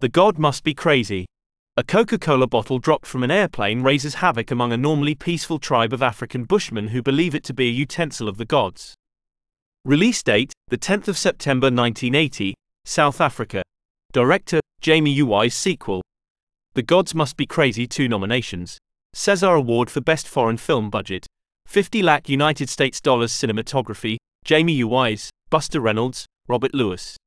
The God must be crazy. A Coca Cola bottle dropped from an airplane raises havoc among a normally peaceful tribe of African Bushmen who believe it to be a utensil of the gods. Release date the 10th of September 1980, South Africa. Director Jamie Uys sequel. The Gods Must Be Crazy 2 nominations. César Award for Best Foreign Film Budget. 50 lakh United States dollars cinematography. Jamie Uys, Buster Reynolds, Robert Lewis.